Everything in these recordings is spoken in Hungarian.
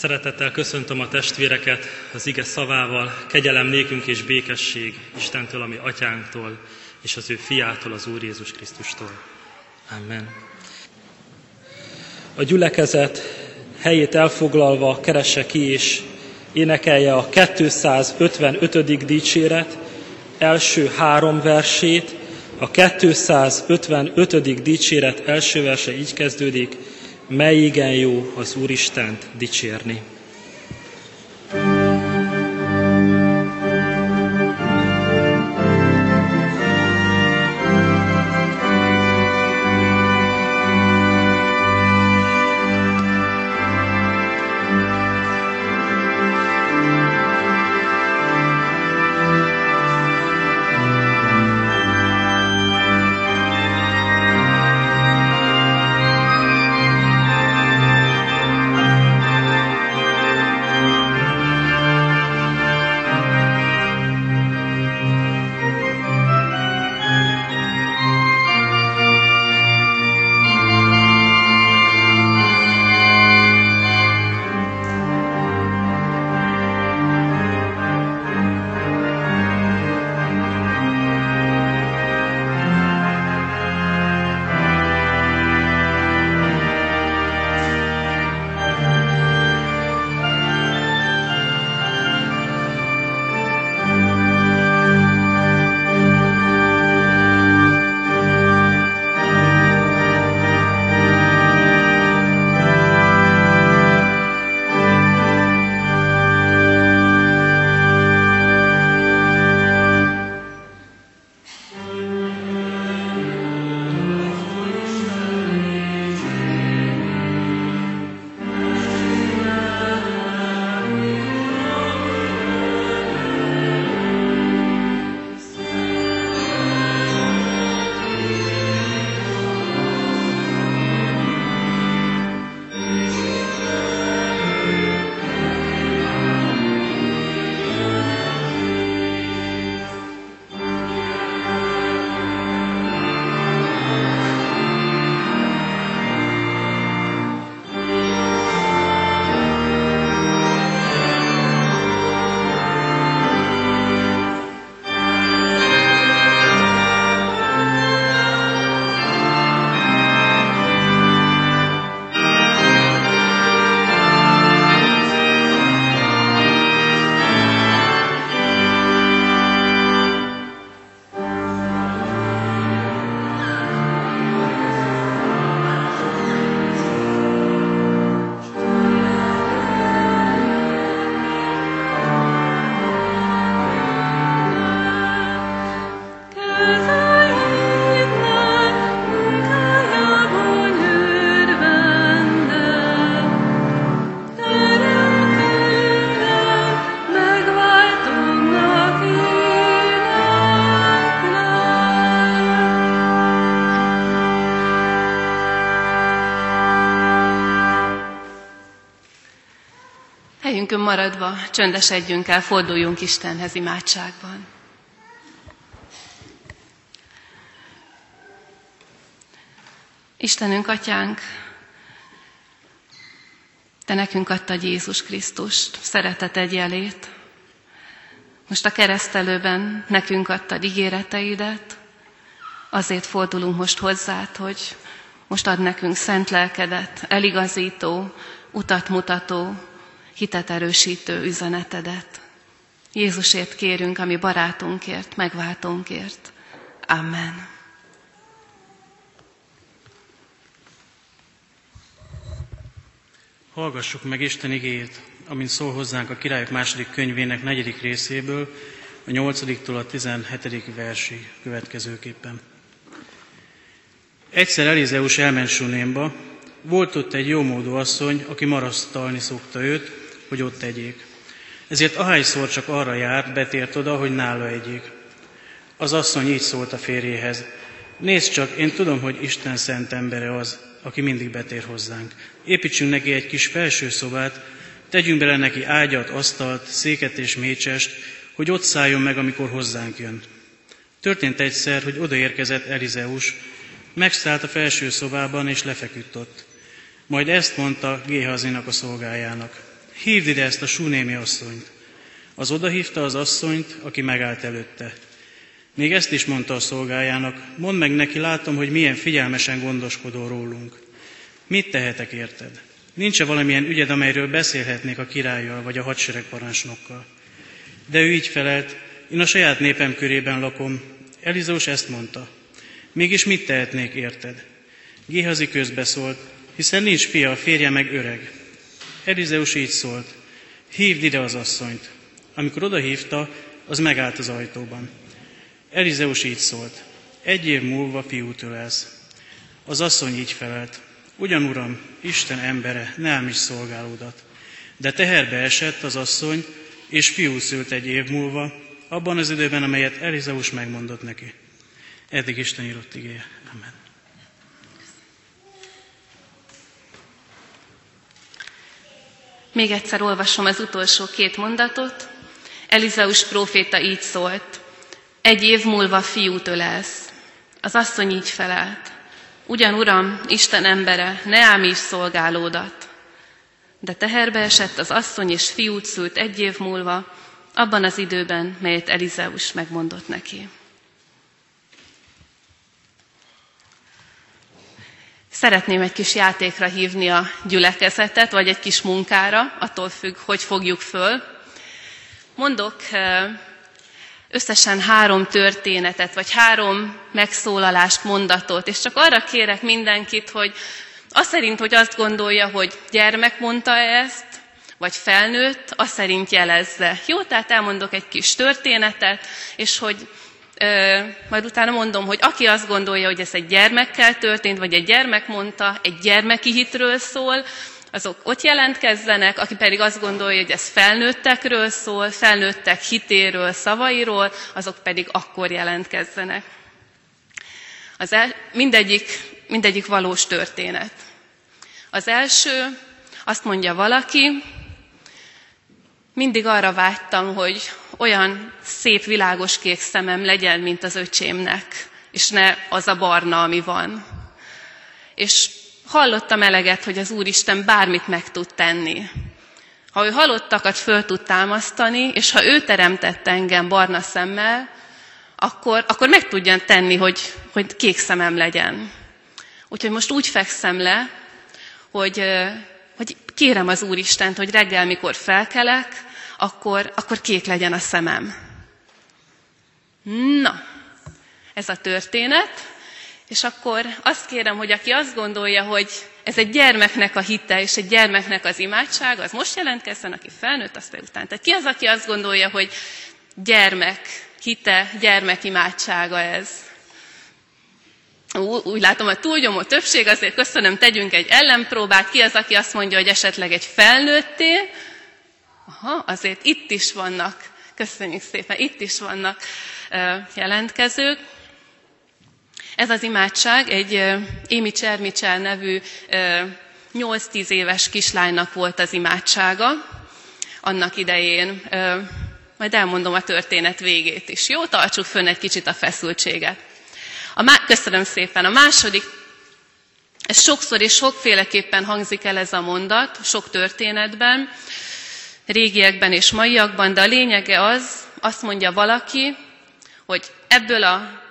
Szeretettel köszöntöm a testvéreket az ige szavával, kegyelem nékünk és békesség Istentől, ami atyánktól, és az ő fiától, az Úr Jézus Krisztustól. Amen. A gyülekezet helyét elfoglalva keresse ki és énekelje a 255. dicséret első három versét. A 255. dicséret első verse így kezdődik, mely igen jó az Úristent dicsérni. Maradva csöndesedjünk el, forduljunk Istenhez imádságban. Istenünk, Atyánk, Te nekünk adtad Jézus Krisztust, szereteted jelét. Most a keresztelőben nekünk adtad ígéreteidet, azért fordulunk most hozzád, hogy most ad nekünk szent lelkedet, eligazító, utat mutató, hitet erősítő üzenetedet. Jézusért kérünk, ami barátunkért, megváltónkért. Amen. Hallgassuk meg Isten igéjét, amint szól hozzánk a királyok második könyvének negyedik részéből, a nyolcadiktól a tizenhetedik versi következőképpen. Egyszer Elizeus elment Sunémba, volt ott egy jómódú asszony, aki marasztalni szokta őt, hogy ott tegyék. Ezért ahányszor csak arra járt, betért oda, hogy nála egyék. Az asszony így szólt a férjéhez, nézd csak, én tudom, hogy Isten szent embere az, aki mindig betér hozzánk. Építsünk neki egy kis felső szobát, tegyünk bele neki ágyat, asztalt, széket és mécsest, hogy ott szálljon meg, amikor hozzánk jön. Történt egyszer, hogy odaérkezett Elizeus, megszállt a felső szobában és lefeküdt ott. Majd ezt mondta Géhazinak a szolgájának. Hívd ide ezt a súnémi asszonyt. Az odahívta az asszonyt, aki megállt előtte. Még ezt is mondta a szolgájának, mondd meg neki, látom, hogy milyen figyelmesen gondoskodó rólunk. Mit tehetek érted? Nincs-e valamilyen ügyed, amelyről beszélhetnék a királlyal vagy a hadseregparancsnokkal? De ő így felelt, én a saját népem körében lakom. Elizeus ezt mondta. Mégis mit tehetnék érted? Géhazi közbeszólt, hiszen nincs fia, a férje meg öreg. Elizeus így szólt, hívd ide az asszonyt. Amikor odahívta, az megállt az ajtóban. Elizeus így szólt, egy év múlva fiút ölelsz. Az asszony így felelt, ugyan uram, Isten embere, nem is szolgálódat. De teherbe esett az asszony, és fiú szült egy év múlva, abban az időben, amelyet Elizeus megmondott neki. Eddig Isten írott igéje. Amen. Még egyszer olvasom az utolsó két mondatot. Elizeus próféta így szólt. Egy év múlva fiút ölelsz. Az asszony így felelt. Ugyan, Uram, Isten embere, ne ámíts szolgálódat. De teherbe esett az asszony, és fiút szült egy év múlva, abban az időben, melyet Elizeus megmondott neki. Szeretném egy kis játékra hívni a gyülekezetet, vagy egy kis munkára, attól függ, hogy fogjuk föl. Mondok összesen három történetet, vagy három megszólalást, mondatot, és csak arra kérek mindenkit, hogy azt szerint, hogy azt gondolja, hogy gyermek mondta ezt, vagy felnőtt, azt szerint jelezze. Jó, tehát elmondok egy kis történetet, és hogy majd utána mondom, hogy aki azt gondolja, hogy ez egy gyermekkel történt, vagy egy gyermek mondta, egy gyermeki hitről szól, azok ott jelentkezzenek, aki pedig azt gondolja, hogy ez felnőttekről szól, felnőttek hitéről, szavairól, azok pedig akkor jelentkezzenek. Az el, mindegyik, mindegyik valós történet. Az első, azt mondja valaki, mindig arra vágytam, hogy olyan szép, világos kék szemem legyen, mint az öcsémnek, és ne az a barna, ami van. És hallottam eleget, hogy az Úristen bármit meg tud tenni. Ha ő halottakat föl tud támasztani, és ha ő teremtette engem barna szemmel, akkor, akkor meg tudja tenni, hogy, hogy kék szemem legyen. Úgyhogy most úgy fekszem le, hogy, hogy kérem az Úristent, hogy reggel, mikor felkelek, akkor, akkor kék legyen a szemem. Na, ez a történet. És akkor azt kérem, hogy aki azt gondolja, hogy ez egy gyermeknek a hite és egy gyermeknek az imádsága, az most jelentkezzen, aki felnőtt, azt után. Tehát ki az, aki azt gondolja, hogy gyermek hite, gyermek imádsága ez? Úgy látom, a túlnyomó többség, azért köszönöm, tegyünk egy ellenpróbát. Ki az, aki azt mondja, hogy esetleg egy felnőtté? Aha, azért itt is vannak, köszönjük szépen, itt is vannak jelentkezők. Ez az imádság egy Émi Csermicsel nevű 8-10 éves kislánynak volt az imádsága annak idején. Majd elmondom a történet végét is. Jó, tartsuk fönn egy kicsit a feszültséget. A má- Köszönöm szépen. A második, ez sokszor és sokféleképpen hangzik el ez a mondat, sok történetben, régiekben és maiakban, de a lényege az, azt mondja valaki, hogy ebből a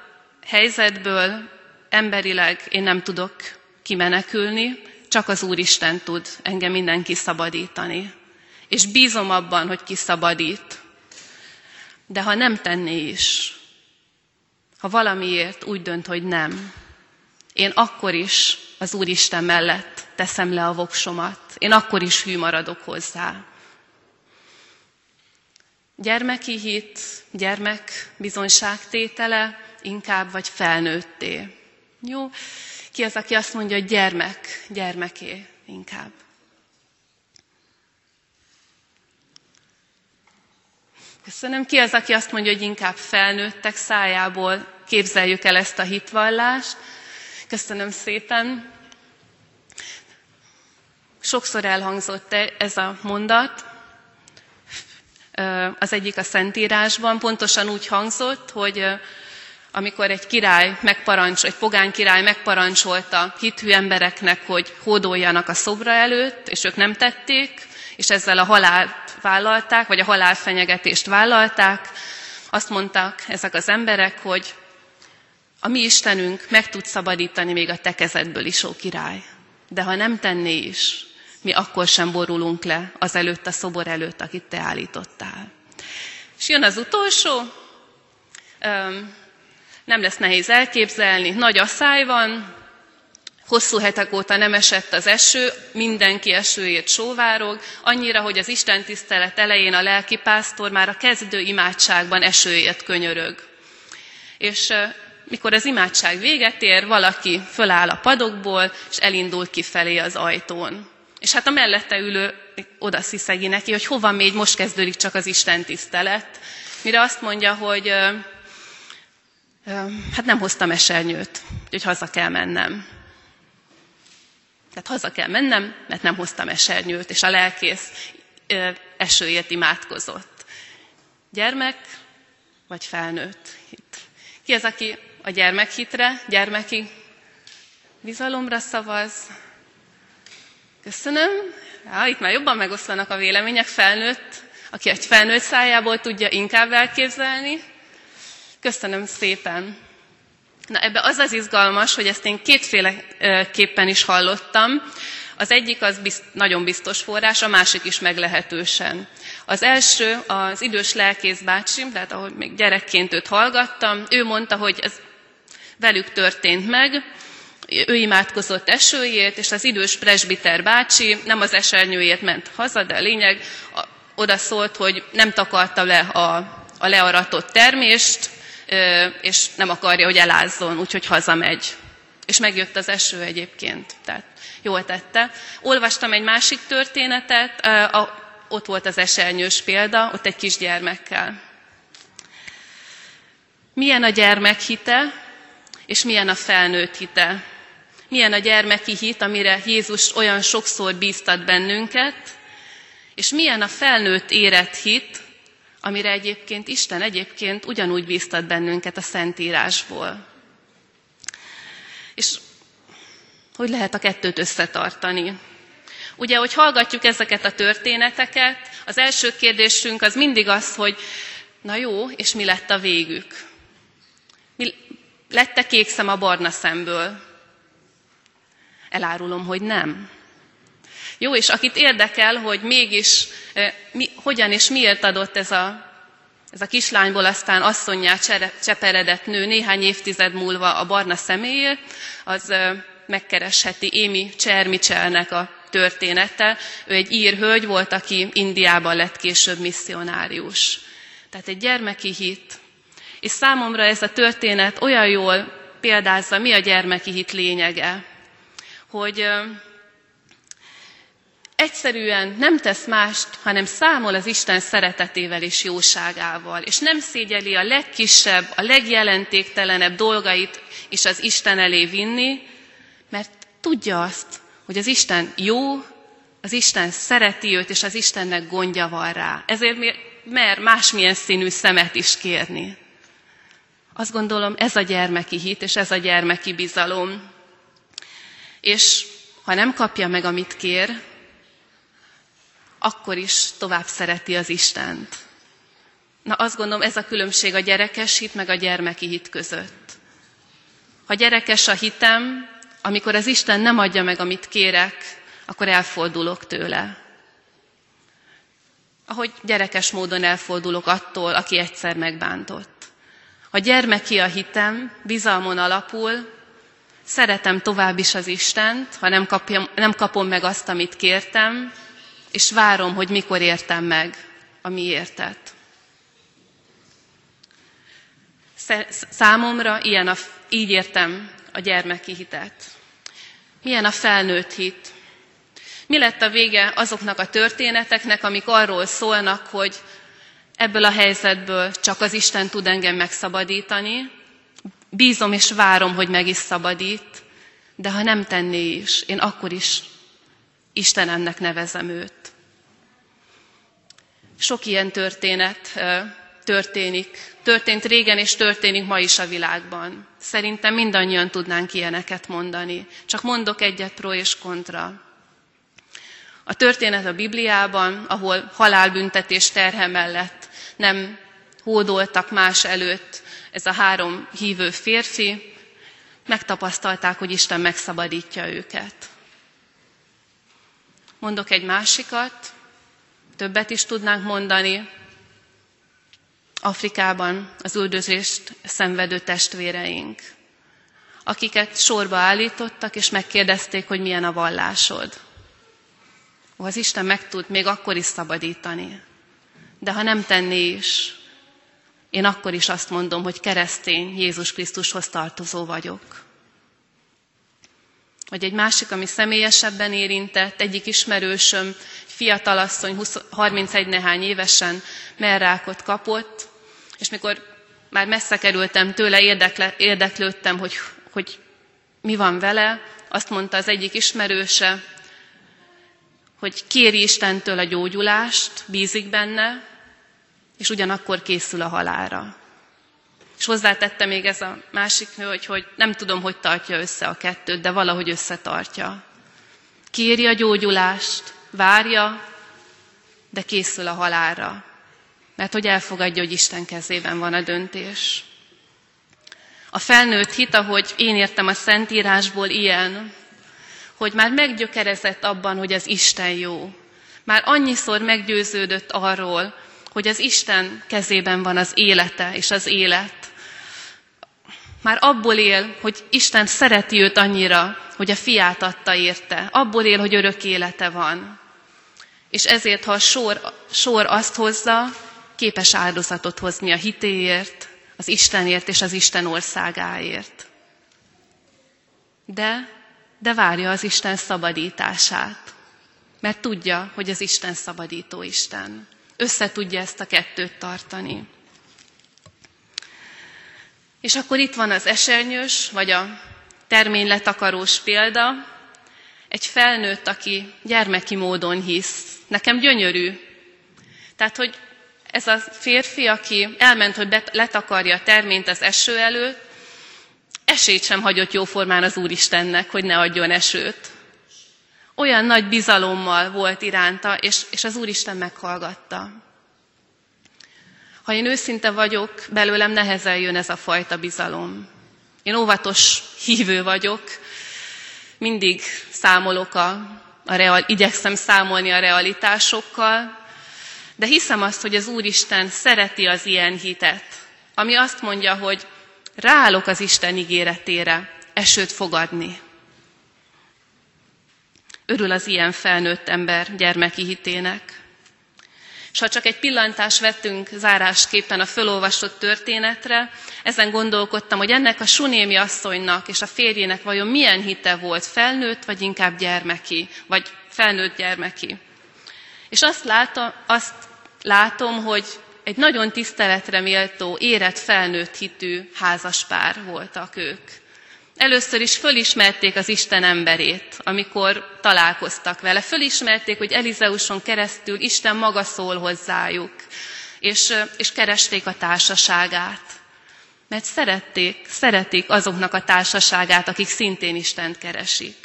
helyzetből emberileg én nem tudok kimenekülni, csak az Úristen tud engem mindenki szabadítani. És bízom abban, hogy kiszabadít. De ha nem tenné is, ha valamiért úgy dönt, hogy nem, én akkor is az Úristen mellett teszem le a voksomat. Én akkor is hű maradok hozzá. Gyermeki hit, gyermek bizonyságtétele, inkább, vagy felnőtté. Jó? Ki az, aki azt mondja, hogy gyermek, gyermeké inkább? Köszönöm. Ki az, aki azt mondja, hogy inkább felnőttek szájából képzeljük el ezt a hitvallást? Köszönöm szépen. Sokszor elhangzott ez a mondat, az egyik a Szentírásban, pontosan úgy hangzott, hogy amikor egy király megparancs, egy pogány király megparancsolta hithű embereknek, hogy hódoljanak a szobra előtt, és ők nem tették, és ezzel a halált vállalták, vagy a halálfenyegetést vállalták. Azt mondták ezek az emberek, hogy a mi Istenünk meg tud szabadítani még a te kezedből is, ó király. De ha nem tenné is, mi akkor sem borulunk le az előtt, a szobor előtt, akit te állítottál. És jön az utolsó, nem lesz nehéz elképzelni, nagy asszály van, hosszú hetek óta nem esett az eső, mindenki esőjét sóvárog, annyira, hogy az Isten tisztelet elején a lelkipásztor már a kezdő imádságban esőjét könyörög. És mikor az imádság véget ér, valaki föláll a padokból, és elindul kifelé az ajtón. És hát a mellette ülő oda sziszegi neki, hogy hova még most kezdődik csak az Isten tisztelet. Mire azt mondja, hogy hát nem hoztam esernyőt, úgyhogy haza kell mennem. Tehát haza kell mennem, mert nem hoztam esernyőt, és a lelkész esőért imádkozott. Gyermek vagy felnőtt hit? Ki az, aki a gyermekhitre, gyermeki bizalomra szavaz? Köszönöm. Ja, itt már jobban megoszlanak a vélemények. Felnőtt, aki egy felnőtt szájából tudja inkább elképzelni. Köszönöm szépen. Na ebbe az az izgalmas, hogy ezt én kétféleképpen is hallottam. Az egyik az bizt, nagyon biztos forrás, a másik is meglehetősen. Az első az idős lelkész bácsi, tehát ahogy még gyerekként őt hallgattam, ő mondta, hogy ez velük történt meg, ő imádkozott esőjét, és az idős presbiter bácsi nem az esernyőjét ment haza, de a lényeg oda szólt, hogy nem takarta le a, a learatott termést, és nem akarja, hogy elázzon, úgyhogy hazamegy. És megjött az eső egyébként, tehát jól tette. Olvastam egy másik történetet, ott volt az esernyős példa, ott egy kisgyermekkel. Milyen a gyermek hite, és milyen a felnőtt hite. Milyen a gyermeki hit, amire Jézus olyan sokszor bíztat bennünket, és milyen a felnőtt érett hit, amire egyébként Isten egyébként ugyanúgy bíztat bennünket a Szentírásból. És hogy lehet a kettőt összetartani? Ugye, hogy hallgatjuk ezeket a történeteket, az első kérdésünk az mindig az, hogy na jó, és mi lett a végük? Mi, lett-e kék szem a barna szemből? Elárulom, hogy nem. Jó, és akit érdekel, hogy mégis mi, hogyan és miért adott ez a, ez a kislányból aztán asszonyá cseperedett nő néhány évtized múlva a barna személyét, az megkeresheti Émi Csermicselnek a története. Ő egy ír hölgy volt, aki Indiában lett később misszionárius. Tehát egy gyermeki hit. És számomra ez a történet olyan jól példázza, mi a gyermeki hit lényege, hogy egyszerűen nem tesz mást, hanem számol az Isten szeretetével és jóságával, és nem szégyeli a legkisebb, a legjelentéktelenebb dolgait is az Isten elé vinni, mert tudja azt, hogy az Isten jó, az Isten szereti őt, és az Istennek gondja van rá. Ezért mer másmilyen színű szemet is kérni. Azt gondolom, ez a gyermeki hit, és ez a gyermeki bizalom. És ha nem kapja meg, amit kér, akkor is tovább szereti az Istent. Na azt gondolom, ez a különbség a gyerekes hit meg a gyermeki hit között. Ha gyerekes a hitem, amikor az Isten nem adja meg, amit kérek, akkor elfordulok tőle. Ahogy gyerekes módon elfordulok attól, aki egyszer megbántott. Ha gyermeki a hitem, bizalmon alapul, szeretem tovább is az Istent, ha nem, kapjam, nem kapom meg azt, amit kértem, és várom, hogy mikor értem meg a miértet. Számomra ilyen a, így értem a gyermeki hitet. Milyen a felnőtt hit? Mi lett a vége azoknak a történeteknek, amik arról szólnak, hogy ebből a helyzetből csak az Isten tud engem megszabadítani, bízom és várom, hogy meg is szabadít, de ha nem tenné is, én akkor is Istenemnek nevezem őt. Sok ilyen történet történik. Történt régen, és történik ma is a világban. Szerintem mindannyian tudnánk ilyeneket mondani. Csak mondok egyet pro és kontra. A történet a Bibliában, ahol halálbüntetés terhe mellett nem hódoltak más előtt ez a három hívő férfi, megtapasztalták, hogy Isten megszabadítja őket. Mondok egy másikat, többet is tudnánk mondani. Afrikában az üldözést szenvedő testvéreink, akiket sorba állítottak, és megkérdezték, hogy milyen a vallásod. Ó, az Isten meg tud még akkor is szabadítani. De ha nem tenné is, én akkor is azt mondom, hogy keresztény Jézus Krisztushoz tartozó vagyok. Vagy egy másik, ami személyesebben érintett, egyik ismerősöm, fiatalasszony, 31 nehány évesen merrákot kapott, és mikor már messze kerültem tőle, érdekle, érdeklődtem, hogy, hogy mi van vele, azt mondta az egyik ismerőse, hogy kéri Istentől a gyógyulást, bízik benne, és ugyanakkor készül a halára. És hozzátette még ez a másik nő, hogy, hogy nem tudom, hogy tartja össze a kettőt, de valahogy összetartja. Kéri a gyógyulást, várja, de készül a halálra. Mert hogy elfogadja, hogy Isten kezében van a döntés. A felnőtt hit, ahogy én értem a Szentírásból ilyen, hogy már meggyökerezett abban, hogy az Isten jó. Már annyiszor meggyőződött arról, hogy az Isten kezében van az élete és az élet. Már abból él, hogy Isten szereti őt annyira, hogy a fiát adta érte. Abból él, hogy örök élete van. És ezért, ha a sor, sor azt hozza, képes áldozatot hozni a hitéért, az Istenért és az Isten országáért. De, de várja az Isten szabadítását, mert tudja, hogy az Isten szabadító Isten össze tudja ezt a kettőt tartani. És akkor itt van az esernyős, vagy a terményletakarós példa, egy felnőtt, aki gyermeki módon hisz. Nekem gyönyörű. Tehát, hogy ez a férfi, aki elment, hogy letakarja a terményt az eső előtt, esélyt sem hagyott jóformán az Úristennek, hogy ne adjon esőt olyan nagy bizalommal volt iránta, és, és az Úristen meghallgatta. Ha én őszinte vagyok, belőlem nehezen jön ez a fajta bizalom. Én óvatos hívő vagyok, mindig számolok a, a real, igyekszem számolni a realitásokkal, de hiszem azt, hogy az Úristen szereti az ilyen hitet, ami azt mondja, hogy ráállok az Isten ígéretére esőt fogadni. Örül az ilyen felnőtt ember gyermeki hitének. És ha csak egy pillantást vettünk zárásképpen a fölolvasott történetre, ezen gondolkodtam, hogy ennek a sunémi asszonynak és a férjének vajon milyen hite volt, felnőtt vagy inkább gyermeki, vagy felnőtt gyermeki. És azt látom, azt látom hogy egy nagyon tiszteletre méltó, érett felnőtt hitű házaspár voltak ők. Először is fölismerték az Isten emberét, amikor találkoztak vele. Fölismerték, hogy Elizeuson keresztül Isten maga szól hozzájuk, és, és keresték a társaságát. Mert szerették, szeretik azoknak a társaságát, akik szintén Istent keresik.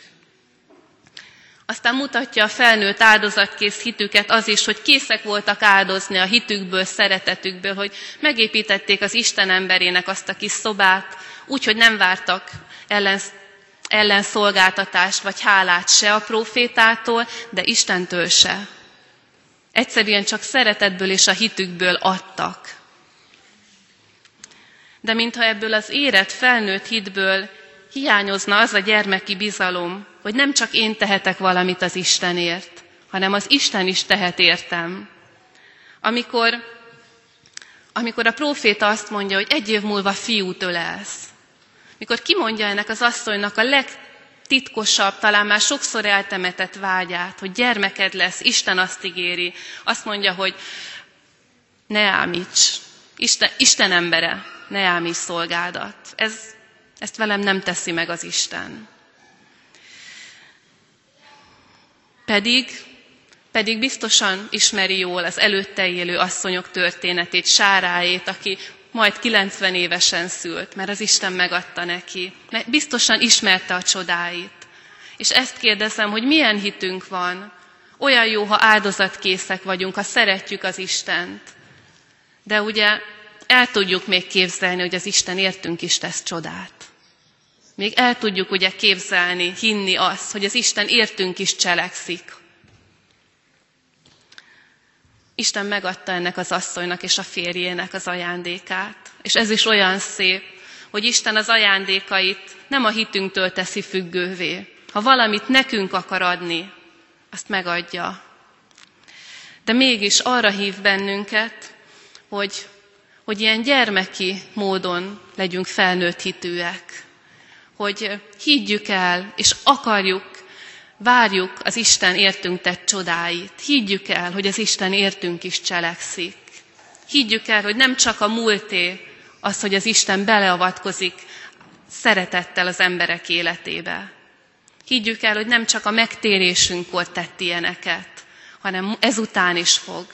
Aztán mutatja a felnőtt áldozatkész hitüket az is, hogy készek voltak áldozni a hitükből, szeretetükből, hogy megépítették az Isten emberének azt a kis szobát, úgy, hogy nem vártak ellen, ellenszolgáltatást vagy hálát se a profétától, de Istentől se. Egyszerűen csak szeretetből és a hitükből adtak. De mintha ebből az érett, felnőtt hitből hiányozna az a gyermeki bizalom, hogy nem csak én tehetek valamit az Istenért, hanem az Isten is tehet értem. Amikor, amikor a próféta azt mondja, hogy egy év múlva fiút ölelsz, mikor kimondja ennek az asszonynak a legtitkosabb, talán már sokszor eltemetett vágyát, hogy gyermeked lesz, Isten azt ígéri, azt mondja, hogy ne ámíts, Isten, Isten embere, ne ámíts szolgádat. Ez, ezt velem nem teszi meg az Isten. Pedig, pedig biztosan ismeri jól az előtte élő asszonyok történetét, Sáráét, aki majd 90 évesen szült, mert az Isten megadta neki. Mert biztosan ismerte a csodáit. És ezt kérdezem, hogy milyen hitünk van Olyan jó, ha áldozatkészek vagyunk, ha szeretjük az Istent. De ugye el tudjuk még képzelni, hogy az Isten értünk is tesz csodát. Még el tudjuk ugye képzelni, hinni azt, hogy az Isten értünk is cselekszik. Isten megadta ennek az asszonynak és a férjének az ajándékát. És ez is olyan szép, hogy Isten az ajándékait nem a hitünktől teszi függővé. Ha valamit nekünk akar adni, azt megadja. De mégis arra hív bennünket, hogy, hogy ilyen gyermeki módon legyünk felnőtt hitűek. Hogy higgyük el, és akarjuk, várjuk az Isten értünk tett csodáit. Higgyük el, hogy az Isten értünk is cselekszik. Higgyük el, hogy nem csak a múlté az, hogy az Isten beleavatkozik szeretettel az emberek életébe. Higgyük el, hogy nem csak a megtérésünkkor tett ilyeneket, hanem ezután is fog.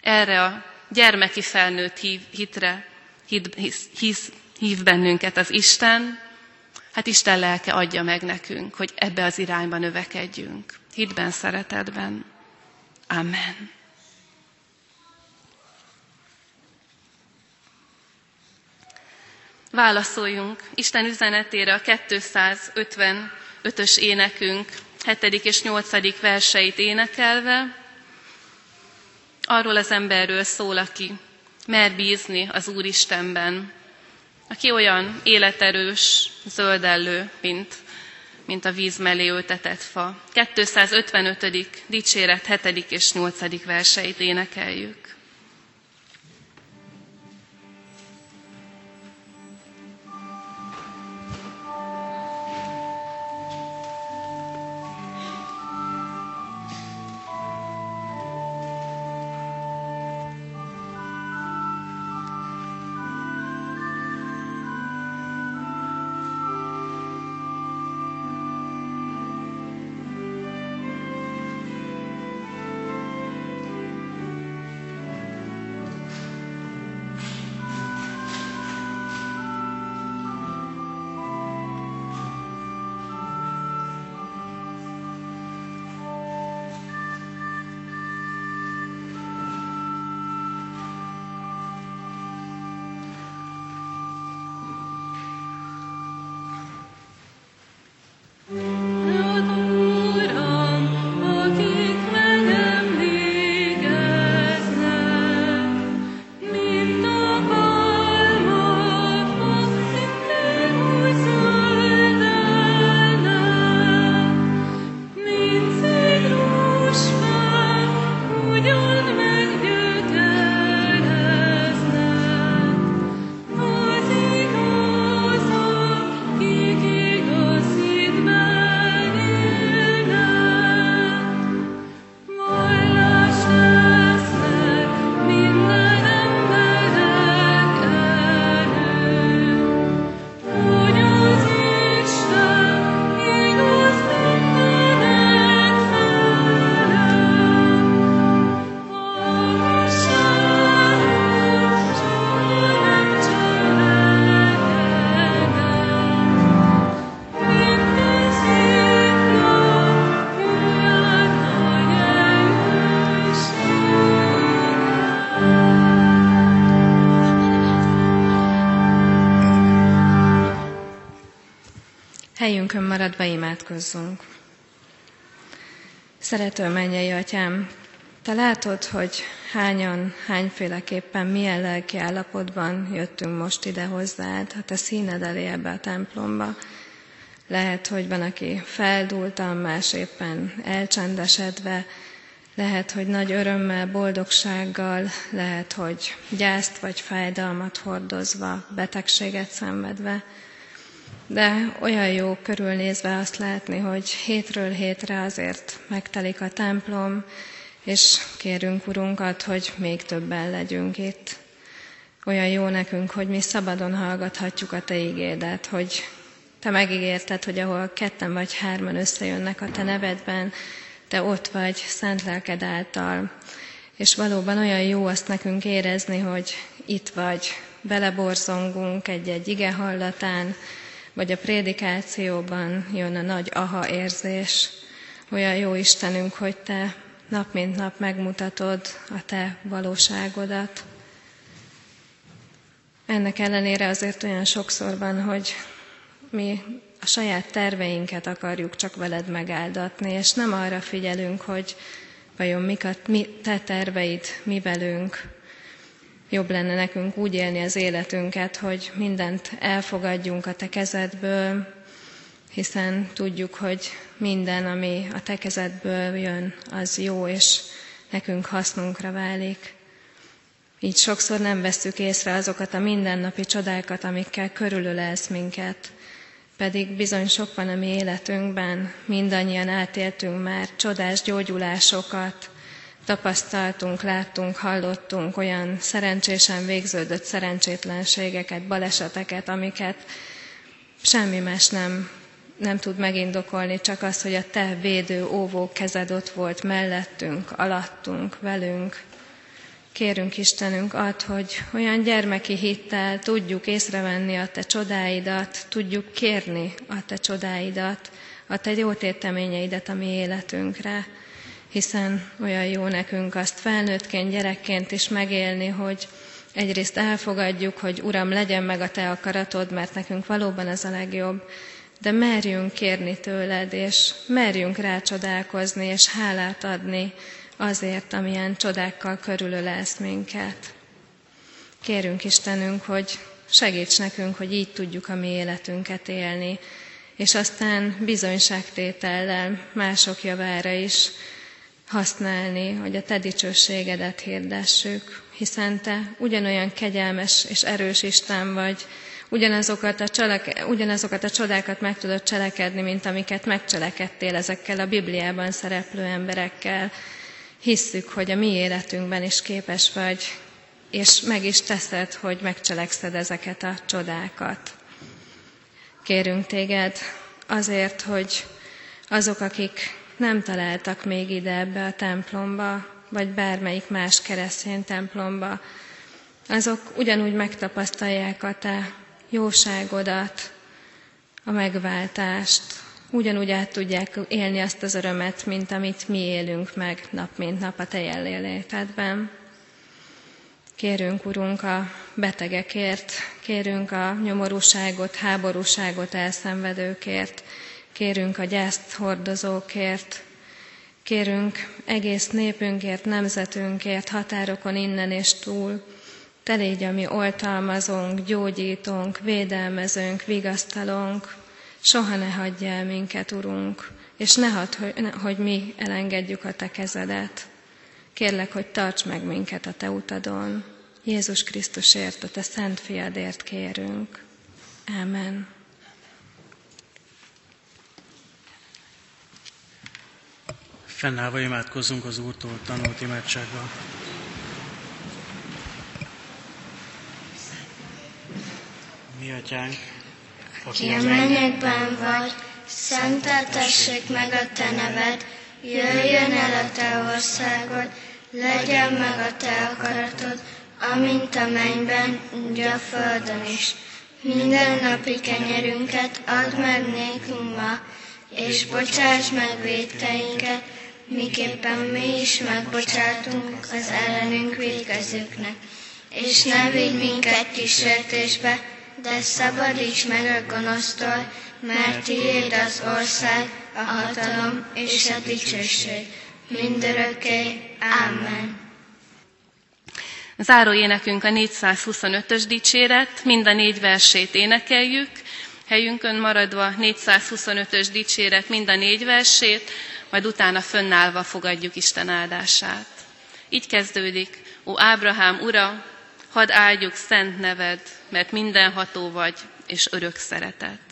Erre a gyermeki felnőtt hív, hitre hit, hisz, hisz, hív bennünket az Isten, hát Isten lelke adja meg nekünk, hogy ebbe az irányba növekedjünk. Hitben, szeretetben. Amen. Válaszoljunk Isten üzenetére a 255-ös énekünk 7. és 8. verseit énekelve. Arról az emberről szól, aki mer bízni az Úristenben, aki olyan életerős, zöldellő, mint, mint a víz mellé ültetett fa. 255. dicséret 7. és 8. verseit énekeljük. Helyünkön maradva imádkozzunk. Szerető mennyei atyám, te látod, hogy hányan, hányféleképpen, milyen lelki állapotban jöttünk most ide hozzád, a te színed elé ebbe a templomba. Lehet, hogy van, aki feldúltan, más éppen elcsendesedve, lehet, hogy nagy örömmel, boldogsággal, lehet, hogy gyászt vagy fájdalmat hordozva, betegséget szenvedve, de olyan jó körülnézve azt látni, hogy hétről hétre azért megtelik a templom, és kérünk Urunkat, hogy még többen legyünk itt. Olyan jó nekünk, hogy mi szabadon hallgathatjuk a Te igédet, hogy Te megígérted, hogy ahol ketten vagy hárman összejönnek a Te nevedben, Te ott vagy szent lelked által. És valóban olyan jó azt nekünk érezni, hogy itt vagy, beleborzongunk egy-egy ige hallatán, vagy a prédikációban jön a nagy aha érzés, Olyan jó Istenünk, hogy Te nap mint nap megmutatod a Te valóságodat. Ennek ellenére azért olyan sokszor van, hogy mi a saját terveinket akarjuk csak veled megáldatni, és nem arra figyelünk, hogy vajon mik a mi, te terveid mi velünk. Jobb lenne nekünk úgy élni az életünket, hogy mindent elfogadjunk a te kezedből, hiszen tudjuk, hogy minden, ami a te kezedből jön, az jó, és nekünk hasznunkra válik. Így sokszor nem veszük észre azokat a mindennapi csodákat, amikkel körülölelsz minket. Pedig bizony sok van a mi életünkben, mindannyian átéltünk már csodás gyógyulásokat, tapasztaltunk, láttunk, hallottunk olyan szerencsésen végződött szerencsétlenségeket, baleseteket, amiket semmi más nem nem tud megindokolni, csak az, hogy a te védő, óvó kezed ott volt mellettünk, alattunk, velünk. Kérünk Istenünk ad, hogy olyan gyermeki hittel tudjuk észrevenni a te csodáidat, tudjuk kérni a te csodáidat, a te jó téteményeidet a mi életünkre, hiszen olyan jó nekünk azt felnőttként, gyerekként is megélni, hogy egyrészt elfogadjuk, hogy Uram, legyen meg a Te akaratod, mert nekünk valóban ez a legjobb, de merjünk kérni tőled, és merjünk rácsodálkozni, és hálát adni azért, amilyen csodákkal körülölelsz minket. Kérünk Istenünk, hogy segíts nekünk, hogy így tudjuk a mi életünket élni, és aztán bizonyságtétellel mások javára is használni, hogy a Te dicsőségedet hirdessük, hiszen Te ugyanolyan kegyelmes és erős Isten vagy, ugyanazokat a, cseleke, ugyanazokat a csodákat meg tudod cselekedni, mint amiket megcselekedtél ezekkel a Bibliában szereplő emberekkel. Hisszük, hogy a mi életünkben is képes vagy, és meg is teszed, hogy megcselekszed ezeket a csodákat. Kérünk téged azért, hogy azok, akik nem találtak még ide ebbe a templomba, vagy bármelyik más keresztény templomba, azok ugyanúgy megtapasztalják a te jóságodat, a megváltást, ugyanúgy át tudják élni azt az örömet, mint amit mi élünk meg nap mint nap a Te jelenlétedben. Kérünk, Urunk, a betegekért, kérünk a nyomorúságot, háborúságot elszenvedőkért, kérünk a gyászt hordozókért, kérünk egész népünkért, nemzetünkért, határokon innen és túl, te légy a mi oltalmazónk, gyógyítónk, védelmezőnk, vigasztalónk, soha ne hagyj el minket, Urunk, és ne hadd, hogy, hogy mi elengedjük a Te kezedet. Kérlek, hogy tarts meg minket a Te utadon. Jézus Krisztusért, a Te szent fiadért kérünk. Amen. Fennállva imádkozzunk az Úrtól tanult imádsággal. Mi atyánk, aki a mennyekben vagy, szenteltessék meg a te neved, jöjjön el a te országod, legyen meg a te akaratod, amint a mennyben, úgy a földön is. Minden napi kenyerünket add meg nékünk ma, és bocsáss meg védteinket, miképpen mi is megbocsátunk az ellenünk védkezőknek. És ne vigy minket kísértésbe, de szabadíts meg a gonosztól, mert tiéd az ország, a hatalom és a dicsőség, mindörökké. Amen. Záró énekünk a 425-ös dicséret, mind a négy versét énekeljük, helyünkön maradva 425-ös dicséret mind a négy versét, majd utána fönnállva fogadjuk Isten áldását. Így kezdődik, ó Ábrahám ura, hadd áldjuk szent neved, mert mindenható vagy, és örök szeretet.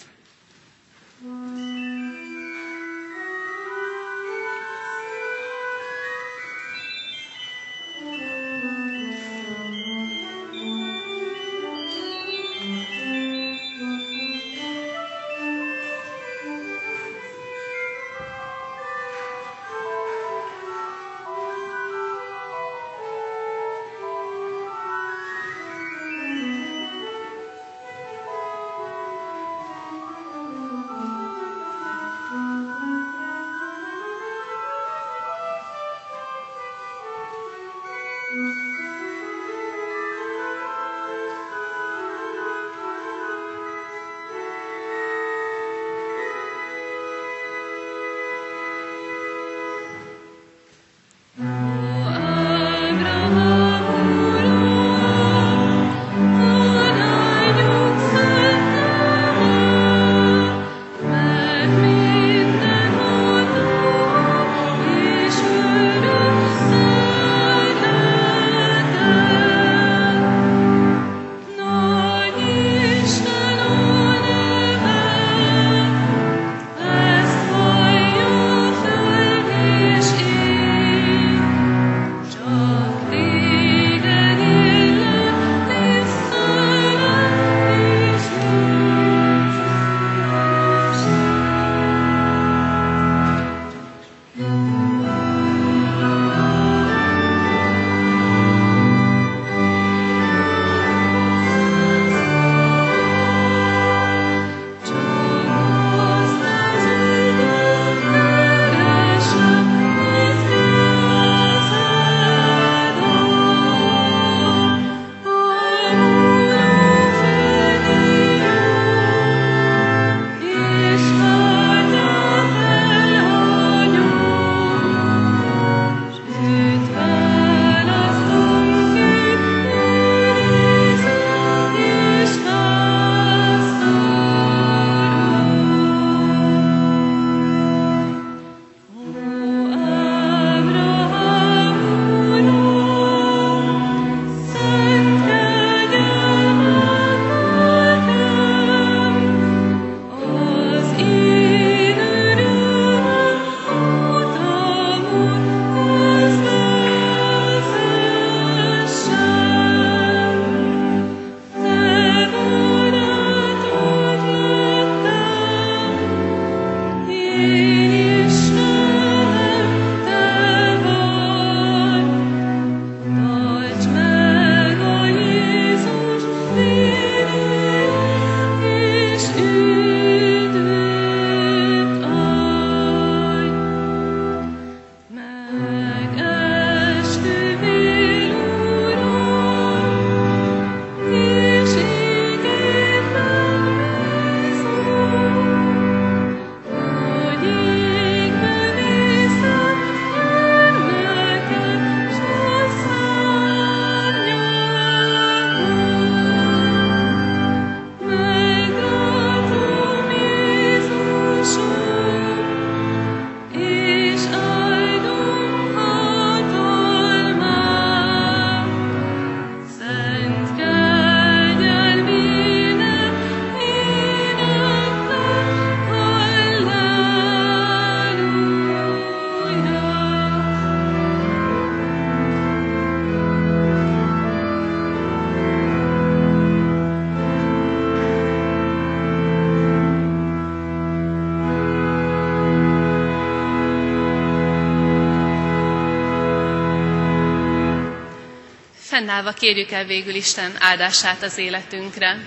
Fennállva kérjük el végül Isten áldását az életünkre.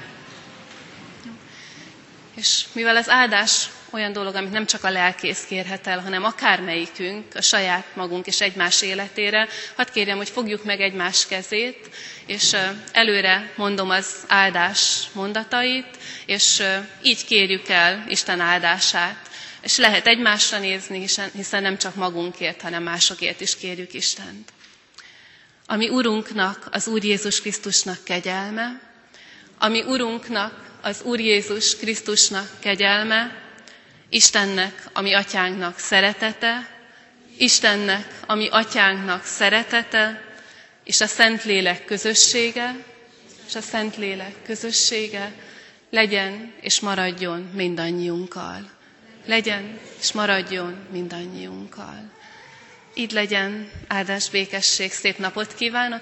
És mivel az áldás olyan dolog, amit nem csak a lelkész kérhet el, hanem akármelyikünk a saját magunk és egymás életére, hadd kérjem, hogy fogjuk meg egymás kezét, és előre mondom az áldás mondatait, és így kérjük el Isten áldását. És lehet egymásra nézni, hiszen nem csak magunkért, hanem másokért is kérjük Istent. Ami Urunknak, az Úr Jézus Krisztusnak kegyelme, ami Urunknak, az Úr Jézus Krisztusnak kegyelme, Istennek, ami atyánknak szeretete, Istennek, ami atyánknak szeretete, és a Szentlélek közössége, és a Szentlélek közössége legyen és maradjon mindannyiunkkal. Legyen és maradjon mindannyiunkkal. Így legyen, áldás békesség, szép napot kívánok,